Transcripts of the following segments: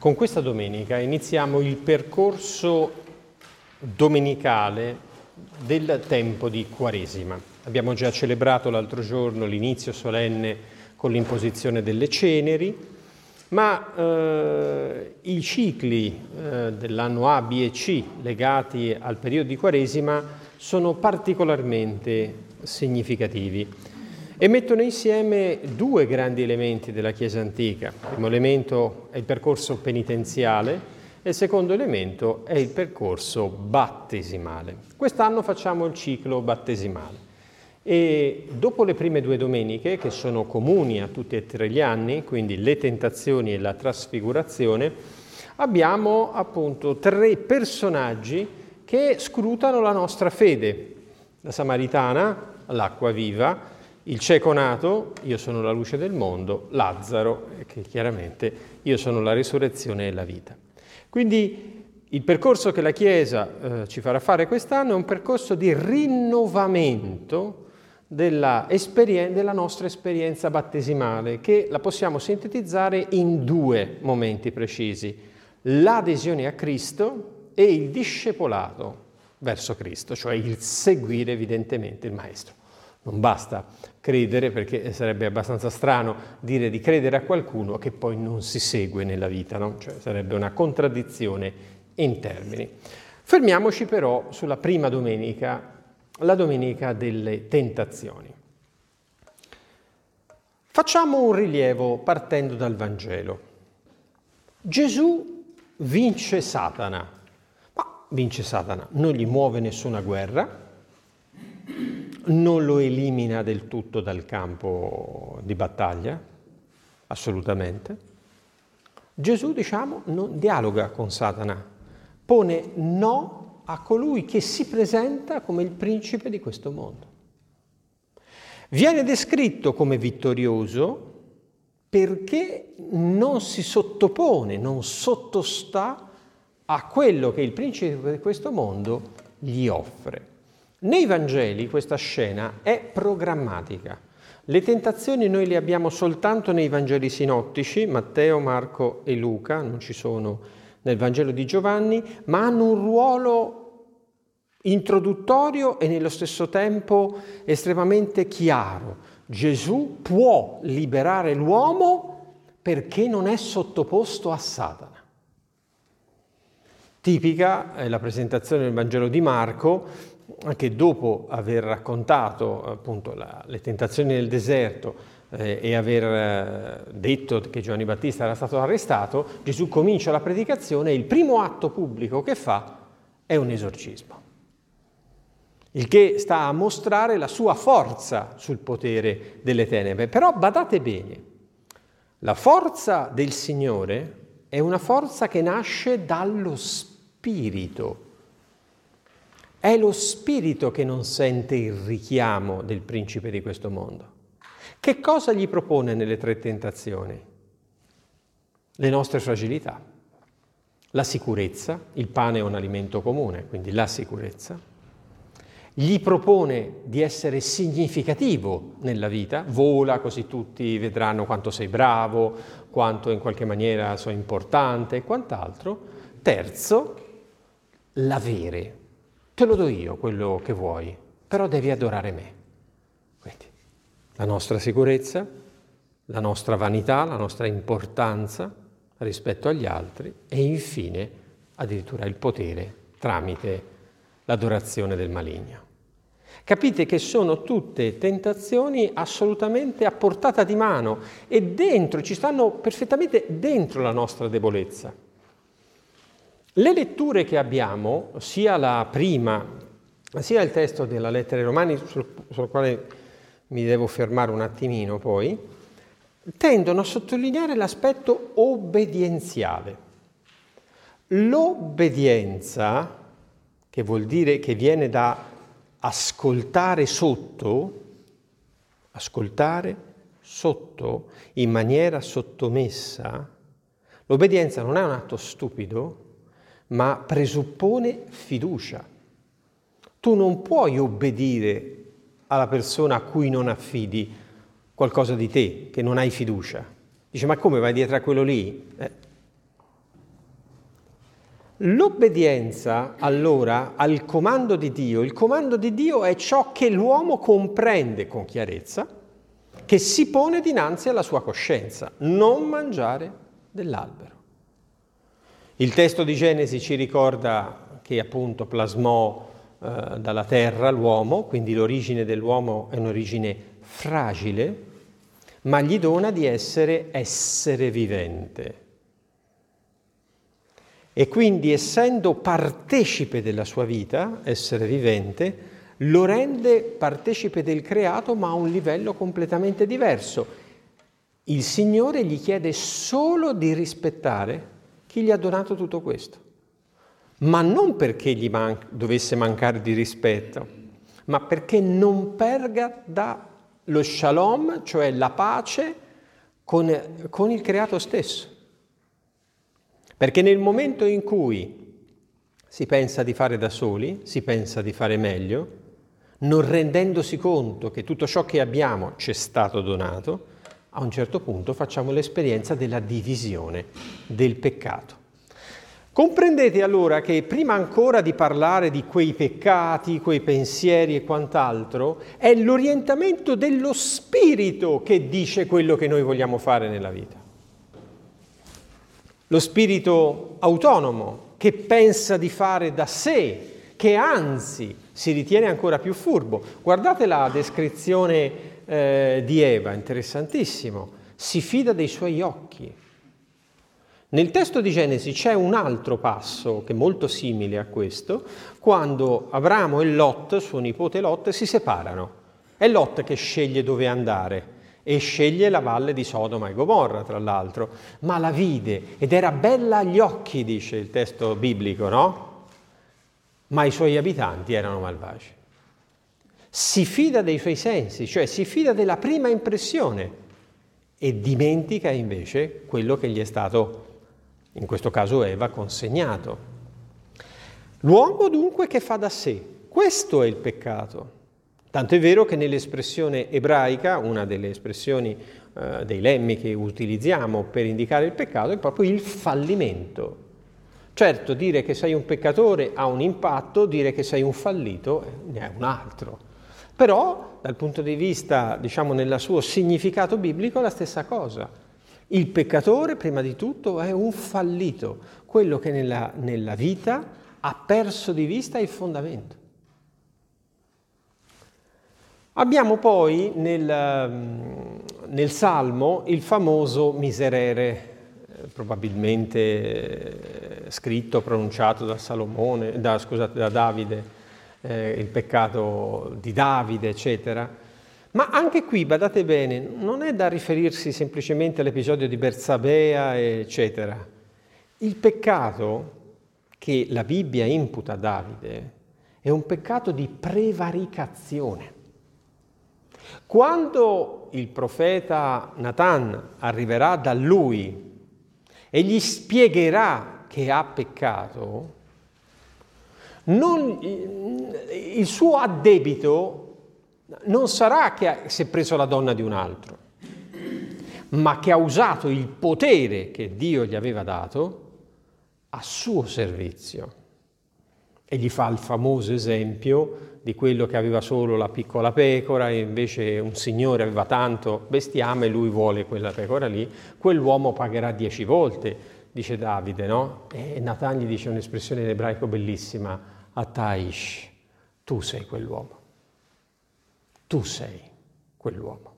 Con questa domenica iniziamo il percorso domenicale del tempo di Quaresima. Abbiamo già celebrato l'altro giorno l'inizio solenne con l'imposizione delle ceneri, ma eh, i cicli eh, dell'anno A, B e C legati al periodo di Quaresima sono particolarmente significativi e mettono insieme due grandi elementi della Chiesa antica. Il primo elemento è il percorso penitenziale e il secondo elemento è il percorso battesimale. Quest'anno facciamo il ciclo battesimale e dopo le prime due domeniche, che sono comuni a tutti e tre gli anni, quindi le tentazioni e la trasfigurazione, abbiamo appunto tre personaggi che scrutano la nostra fede. La Samaritana, l'acqua viva, il cieco nato, io sono la luce del mondo, Lazzaro, che chiaramente io sono la risurrezione e la vita. Quindi il percorso che la Chiesa eh, ci farà fare quest'anno è un percorso di rinnovamento della, della nostra esperienza battesimale, che la possiamo sintetizzare in due momenti precisi, l'adesione a Cristo e il discepolato verso Cristo, cioè il seguire evidentemente il Maestro. Non basta credere, perché sarebbe abbastanza strano dire di credere a qualcuno che poi non si segue nella vita, no? cioè sarebbe una contraddizione in termini. Fermiamoci però sulla prima domenica, la domenica delle tentazioni. Facciamo un rilievo partendo dal Vangelo. Gesù vince Satana, ma vince Satana, non gli muove nessuna guerra, non lo elimina del tutto dal campo di battaglia, assolutamente. Gesù, diciamo, non dialoga con Satana, pone no a colui che si presenta come il principe di questo mondo. Viene descritto come vittorioso perché non si sottopone, non sottostà a quello che il principe di questo mondo gli offre. Nei Vangeli questa scena è programmatica. Le tentazioni noi le abbiamo soltanto nei Vangeli sinottici, Matteo, Marco e Luca, non ci sono nel Vangelo di Giovanni, ma hanno un ruolo introduttorio e nello stesso tempo estremamente chiaro. Gesù può liberare l'uomo perché non è sottoposto a Satana. Tipica è la presentazione del Vangelo di Marco, anche dopo aver raccontato appunto la, le tentazioni nel deserto eh, e aver eh, detto che Giovanni Battista era stato arrestato, Gesù comincia la predicazione e il primo atto pubblico che fa è un esorcismo. Il che sta a mostrare la sua forza sul potere delle tenebre. Però badate bene, la forza del Signore è una forza che nasce dallo Spirito è lo spirito che non sente il richiamo del principe di questo mondo. Che cosa gli propone nelle tre tentazioni? Le nostre fragilità, la sicurezza, il pane è un alimento comune, quindi la sicurezza. Gli propone di essere significativo nella vita, vola così tutti vedranno quanto sei bravo, quanto in qualche maniera sei importante e quant'altro. Terzo, l'avere, te lo do io quello che vuoi, però devi adorare me. Quindi la nostra sicurezza, la nostra vanità, la nostra importanza rispetto agli altri e infine addirittura il potere tramite l'adorazione del maligno. Capite che sono tutte tentazioni assolutamente a portata di mano e dentro, ci stanno perfettamente dentro la nostra debolezza. Le letture che abbiamo, sia la prima, sia il testo della lettera ai Romani, sul, sul quale mi devo fermare un attimino poi, tendono a sottolineare l'aspetto obbedienziale. L'obbedienza, che vuol dire che viene da ascoltare sotto, ascoltare sotto in maniera sottomessa, l'obbedienza non è un atto stupido, ma presuppone fiducia. Tu non puoi obbedire alla persona a cui non affidi qualcosa di te, che non hai fiducia. Dice, ma come vai dietro a quello lì? Eh, L'obbedienza allora al comando di Dio, il comando di Dio è ciò che l'uomo comprende con chiarezza, che si pone dinanzi alla sua coscienza, non mangiare dell'albero. Il testo di Genesi ci ricorda che appunto plasmò eh, dalla terra l'uomo, quindi l'origine dell'uomo è un'origine fragile, ma gli dona di essere essere vivente. E quindi essendo partecipe della sua vita, essere vivente, lo rende partecipe del creato ma a un livello completamente diverso. Il Signore gli chiede solo di rispettare chi gli ha donato tutto questo, ma non perché gli man- dovesse mancare di rispetto, ma perché non perga dallo shalom, cioè la pace con, con il creato stesso. Perché nel momento in cui si pensa di fare da soli, si pensa di fare meglio, non rendendosi conto che tutto ciò che abbiamo ci è stato donato, a un certo punto facciamo l'esperienza della divisione del peccato. Comprendete allora che prima ancora di parlare di quei peccati, quei pensieri e quant'altro, è l'orientamento dello spirito che dice quello che noi vogliamo fare nella vita lo spirito autonomo che pensa di fare da sé, che anzi si ritiene ancora più furbo. Guardate la descrizione eh, di Eva, interessantissimo, si fida dei suoi occhi. Nel testo di Genesi c'è un altro passo che è molto simile a questo, quando Abramo e Lot, suo nipote Lot, si separano. È Lot che sceglie dove andare e sceglie la valle di Sodoma e Gomorra, tra l'altro, ma la vide ed era bella agli occhi, dice il testo biblico, no? Ma i suoi abitanti erano malvagi. Si fida dei suoi sensi, cioè si fida della prima impressione e dimentica invece quello che gli è stato, in questo caso Eva, consegnato. L'uomo dunque che fa da sé, questo è il peccato. Tanto è vero che nell'espressione ebraica, una delle espressioni eh, dei lemmi che utilizziamo per indicare il peccato è proprio il fallimento. Certo, dire che sei un peccatore ha un impatto, dire che sei un fallito ne è un altro. Però, dal punto di vista, diciamo, nel suo significato biblico, è la stessa cosa. Il peccatore, prima di tutto, è un fallito, quello che nella, nella vita ha perso di vista il fondamento. Abbiamo poi nel, ehm, nel Salmo il famoso miserere, eh, probabilmente eh, scritto, pronunciato da, Salomone, da, scusate, da Davide, eh, il peccato di Davide, eccetera. Ma anche qui, badate bene, non è da riferirsi semplicemente all'episodio di Bersabea, eccetera. Il peccato che la Bibbia imputa a Davide è un peccato di prevaricazione. Quando il profeta Nathan arriverà da lui e gli spiegherà che ha peccato, non, il suo addebito non sarà che si è preso la donna di un altro, ma che ha usato il potere che Dio gli aveva dato a suo servizio. E gli fa il famoso esempio di quello che aveva solo la piccola pecora e invece un signore aveva tanto bestiame e lui vuole quella pecora lì, quell'uomo pagherà dieci volte, dice Davide, no? E Nathan gli dice un'espressione in ebraico bellissima, Ataish, tu sei quell'uomo, tu sei quell'uomo.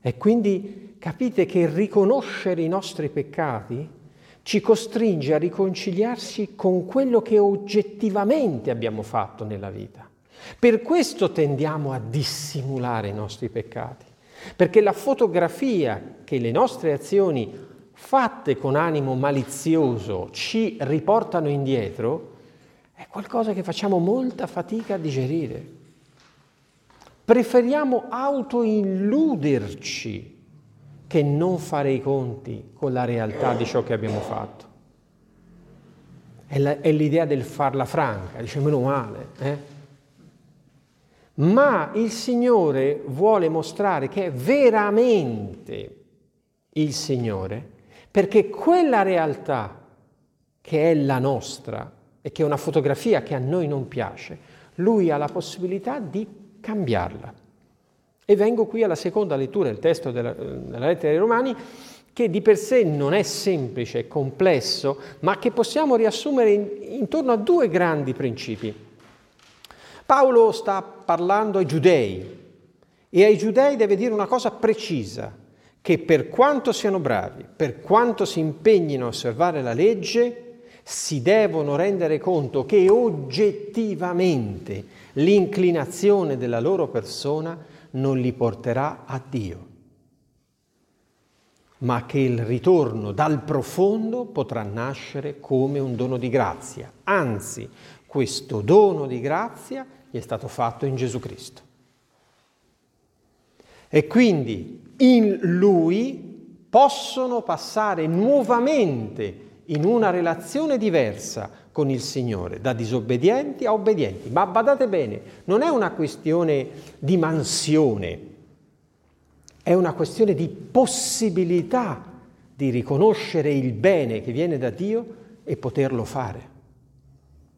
E quindi capite che riconoscere i nostri peccati ci costringe a riconciliarsi con quello che oggettivamente abbiamo fatto nella vita. Per questo tendiamo a dissimulare i nostri peccati, perché la fotografia che le nostre azioni fatte con animo malizioso ci riportano indietro è qualcosa che facciamo molta fatica a digerire. Preferiamo autoilluderci che non fare i conti con la realtà di ciò che abbiamo fatto. È, la, è l'idea del farla franca, dice meno male. Eh? Ma il Signore vuole mostrare che è veramente il Signore, perché quella realtà che è la nostra e che è una fotografia che a noi non piace, lui ha la possibilità di cambiarla. E vengo qui alla seconda lettura del testo della, della lettera ai Romani, che di per sé non è semplice, è complesso, ma che possiamo riassumere in, intorno a due grandi principi. Paolo sta parlando ai giudei e ai giudei deve dire una cosa precisa, che per quanto siano bravi, per quanto si impegnino a osservare la legge, si devono rendere conto che oggettivamente l'inclinazione della loro persona non li porterà a Dio ma che il ritorno dal profondo potrà nascere come un dono di grazia. Anzi, questo dono di grazia gli è stato fatto in Gesù Cristo. E quindi in Lui possono passare nuovamente in una relazione diversa con il Signore, da disobbedienti a obbedienti. Ma badate bene, non è una questione di mansione, è una questione di possibilità di riconoscere il bene che viene da Dio e poterlo fare.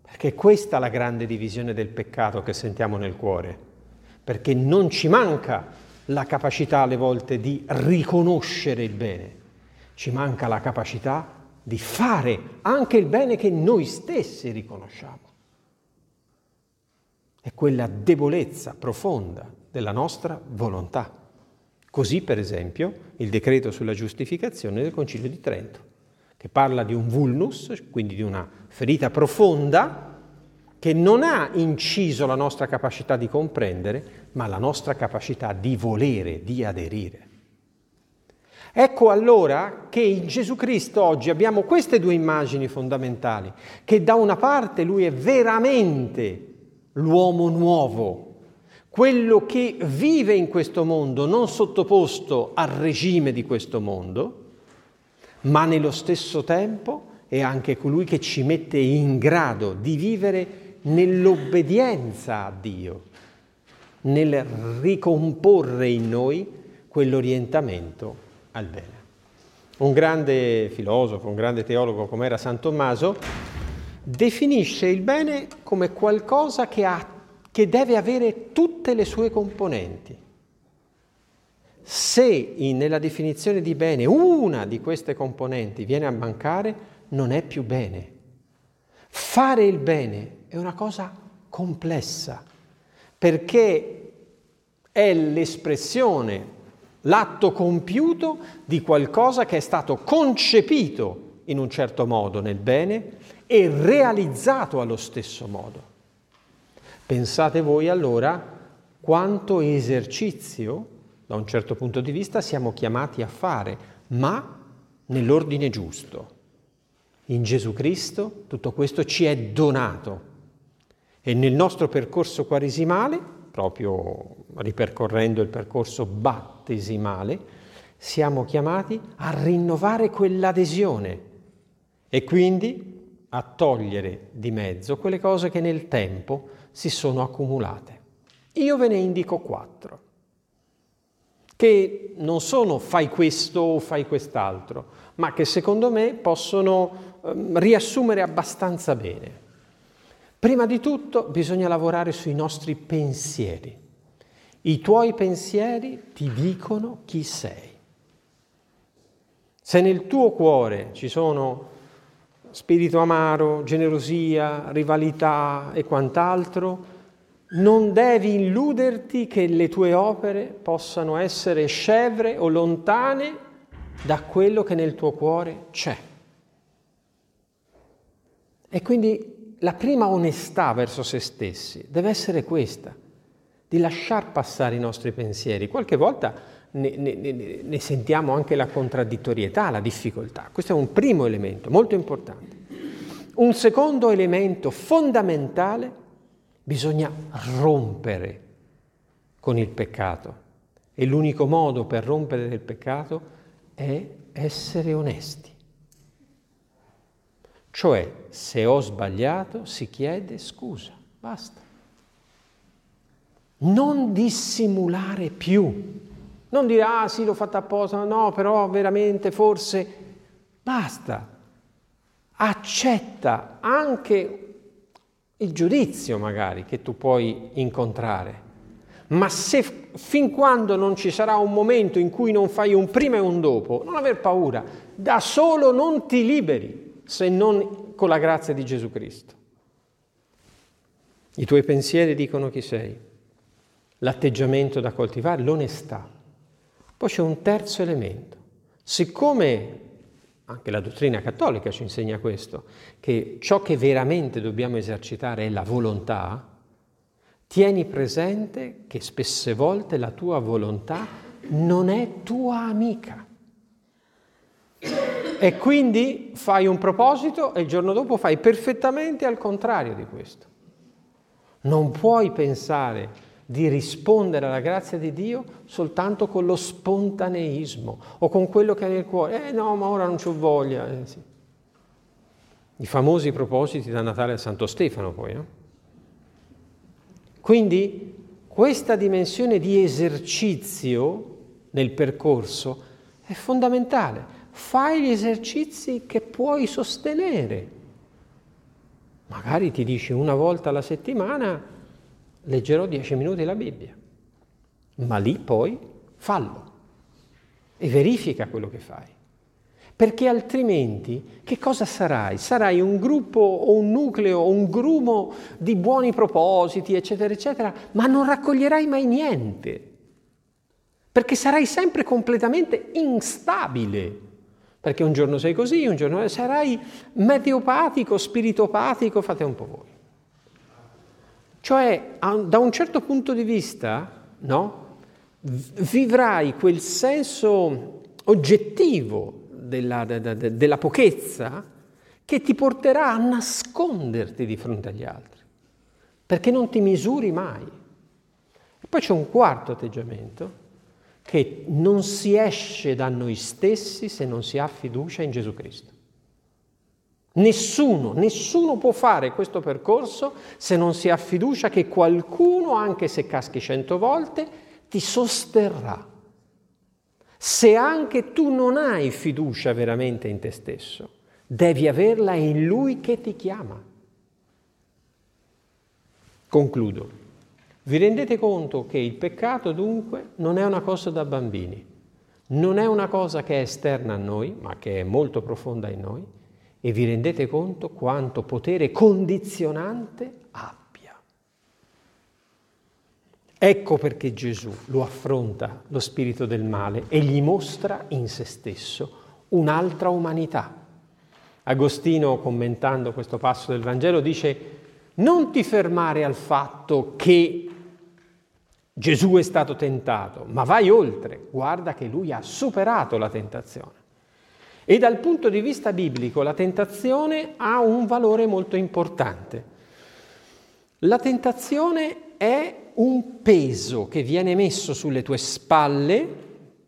Perché questa è la grande divisione del peccato che sentiamo nel cuore, perché non ci manca la capacità alle volte di riconoscere il bene, ci manca la capacità di fare anche il bene che noi stessi riconosciamo. È quella debolezza profonda della nostra volontà. Così, per esempio, il decreto sulla giustificazione del Concilio di Trento, che parla di un vulnus, quindi di una ferita profonda, che non ha inciso la nostra capacità di comprendere, ma la nostra capacità di volere, di aderire. Ecco allora che in Gesù Cristo oggi abbiamo queste due immagini fondamentali, che da una parte lui è veramente l'uomo nuovo, quello che vive in questo mondo non sottoposto al regime di questo mondo, ma nello stesso tempo è anche colui che ci mette in grado di vivere nell'obbedienza a Dio, nel ricomporre in noi quell'orientamento al bene. Un grande filosofo, un grande teologo come era San Tommaso, definisce il bene come qualcosa che ha che deve avere tutte le sue componenti. Se in, nella definizione di bene una di queste componenti viene a mancare, non è più bene. Fare il bene è una cosa complessa, perché è l'espressione, l'atto compiuto di qualcosa che è stato concepito in un certo modo nel bene e realizzato allo stesso modo. Pensate voi allora quanto esercizio, da un certo punto di vista, siamo chiamati a fare, ma nell'ordine giusto. In Gesù Cristo tutto questo ci è donato e nel nostro percorso quaresimale, proprio ripercorrendo il percorso battesimale, siamo chiamati a rinnovare quell'adesione e quindi a togliere di mezzo quelle cose che nel tempo si sono accumulate. Io ve ne indico quattro, che non sono fai questo o fai quest'altro, ma che secondo me possono ehm, riassumere abbastanza bene. Prima di tutto bisogna lavorare sui nostri pensieri. I tuoi pensieri ti dicono chi sei. Se nel tuo cuore ci sono spirito amaro, generosia, rivalità e quant'altro, non devi illuderti che le tue opere possano essere scevre o lontane da quello che nel tuo cuore c'è. E quindi la prima onestà verso se stessi deve essere questa, di lasciar passare i nostri pensieri. Qualche volta ne, ne, ne, sentiamo anche la contraddittorietà, la difficoltà. Questo è un primo elemento molto importante. Un secondo elemento fondamentale, bisogna rompere con il peccato. E l'unico modo per rompere del peccato è essere onesti. Cioè, se ho sbagliato, si chiede scusa, basta. Non dissimulare più non dire, ah sì, l'ho fatta apposta, no, però veramente, forse, basta. accetta anche il giudizio magari che tu puoi incontrare. Ma se fin quando non ci sarà un momento in cui non fai un prima e un dopo, non aver paura, da solo non ti liberi se non con la grazia di Gesù Cristo. I tuoi pensieri dicono chi sei, l'atteggiamento da coltivare, l'onestà. Poi c'è un terzo elemento. Siccome anche la dottrina cattolica ci insegna questo, che ciò che veramente dobbiamo esercitare è la volontà, tieni presente che spesse volte la tua volontà non è tua amica. E quindi fai un proposito e il giorno dopo fai perfettamente al contrario di questo. Non puoi pensare di rispondere alla grazia di Dio soltanto con lo spontaneismo o con quello che hai nel cuore. Eh no, ma ora non c'ho voglia. Eh, sì. I famosi propositi da Natale a Santo Stefano poi. No? Quindi questa dimensione di esercizio nel percorso è fondamentale. Fai gli esercizi che puoi sostenere. Magari ti dici una volta alla settimana leggerò dieci minuti la Bibbia, ma lì poi fallo e verifica quello che fai. Perché altrimenti che cosa sarai? Sarai un gruppo o un nucleo o un grumo di buoni propositi, eccetera, eccetera, ma non raccoglierai mai niente. Perché sarai sempre completamente instabile. Perché un giorno sei così, un giorno sarai meteopatico, spiritopatico, fate un po' voi. Cioè, da un certo punto di vista, no, vivrai quel senso oggettivo della, de, de, della pochezza che ti porterà a nasconderti di fronte agli altri, perché non ti misuri mai. E poi c'è un quarto atteggiamento, che non si esce da noi stessi se non si ha fiducia in Gesù Cristo. Nessuno, nessuno può fare questo percorso se non si ha fiducia che qualcuno, anche se caschi cento volte, ti sosterrà. Se anche tu non hai fiducia veramente in te stesso, devi averla in Lui che ti chiama. Concludo. Vi rendete conto che il peccato dunque non è una cosa da bambini, non è una cosa che è esterna a noi, ma che è molto profonda in noi e vi rendete conto quanto potere condizionante abbia. Ecco perché Gesù lo affronta lo spirito del male e gli mostra in se stesso un'altra umanità. Agostino, commentando questo passo del Vangelo, dice non ti fermare al fatto che Gesù è stato tentato, ma vai oltre, guarda che lui ha superato la tentazione. E dal punto di vista biblico la tentazione ha un valore molto importante. La tentazione è un peso che viene messo sulle tue spalle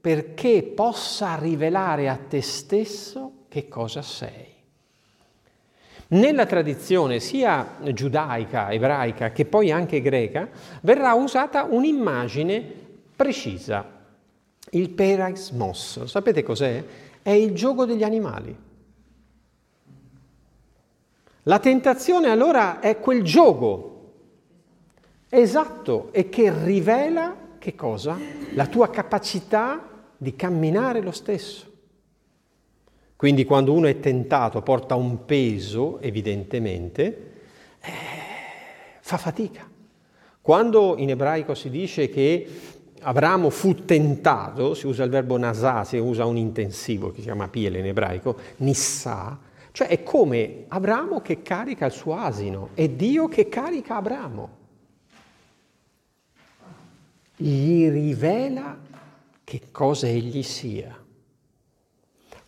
perché possa rivelare a te stesso che cosa sei. Nella tradizione sia giudaica, ebraica che poi anche greca verrà usata un'immagine precisa, il perismos. Sapete cos'è? è il gioco degli animali. La tentazione allora è quel gioco esatto e che rivela che cosa? La tua capacità di camminare lo stesso. Quindi quando uno è tentato, porta un peso, evidentemente, eh, fa fatica. Quando in ebraico si dice che Abramo fu tentato, si usa il verbo nasà, si usa un intensivo che si chiama piele in ebraico, nissa, cioè è come Abramo che carica il suo asino, è Dio che carica Abramo. Gli rivela che cosa egli sia.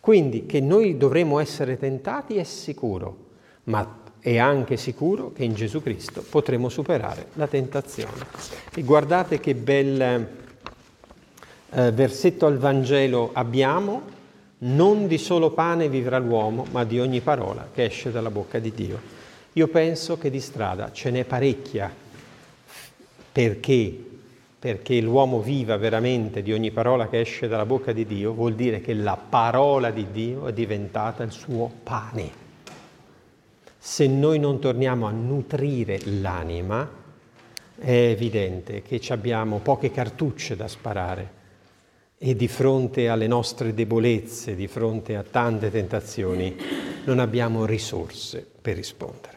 Quindi che noi dovremo essere tentati è sicuro, ma è anche sicuro che in Gesù Cristo potremo superare la tentazione. E guardate che bel eh, versetto al Vangelo abbiamo, non di solo pane vivrà l'uomo, ma di ogni parola che esce dalla bocca di Dio. Io penso che di strada ce n'è parecchia perché perché l'uomo viva veramente di ogni parola che esce dalla bocca di Dio, vuol dire che la parola di Dio è diventata il suo pane. se noi non torniamo a nutrire l'anima, è evidente che abbiamo poche cartucce da sparare e di fronte alle nostre debolezze, di fronte a tante tentazioni, non abbiamo risorse per rispondere.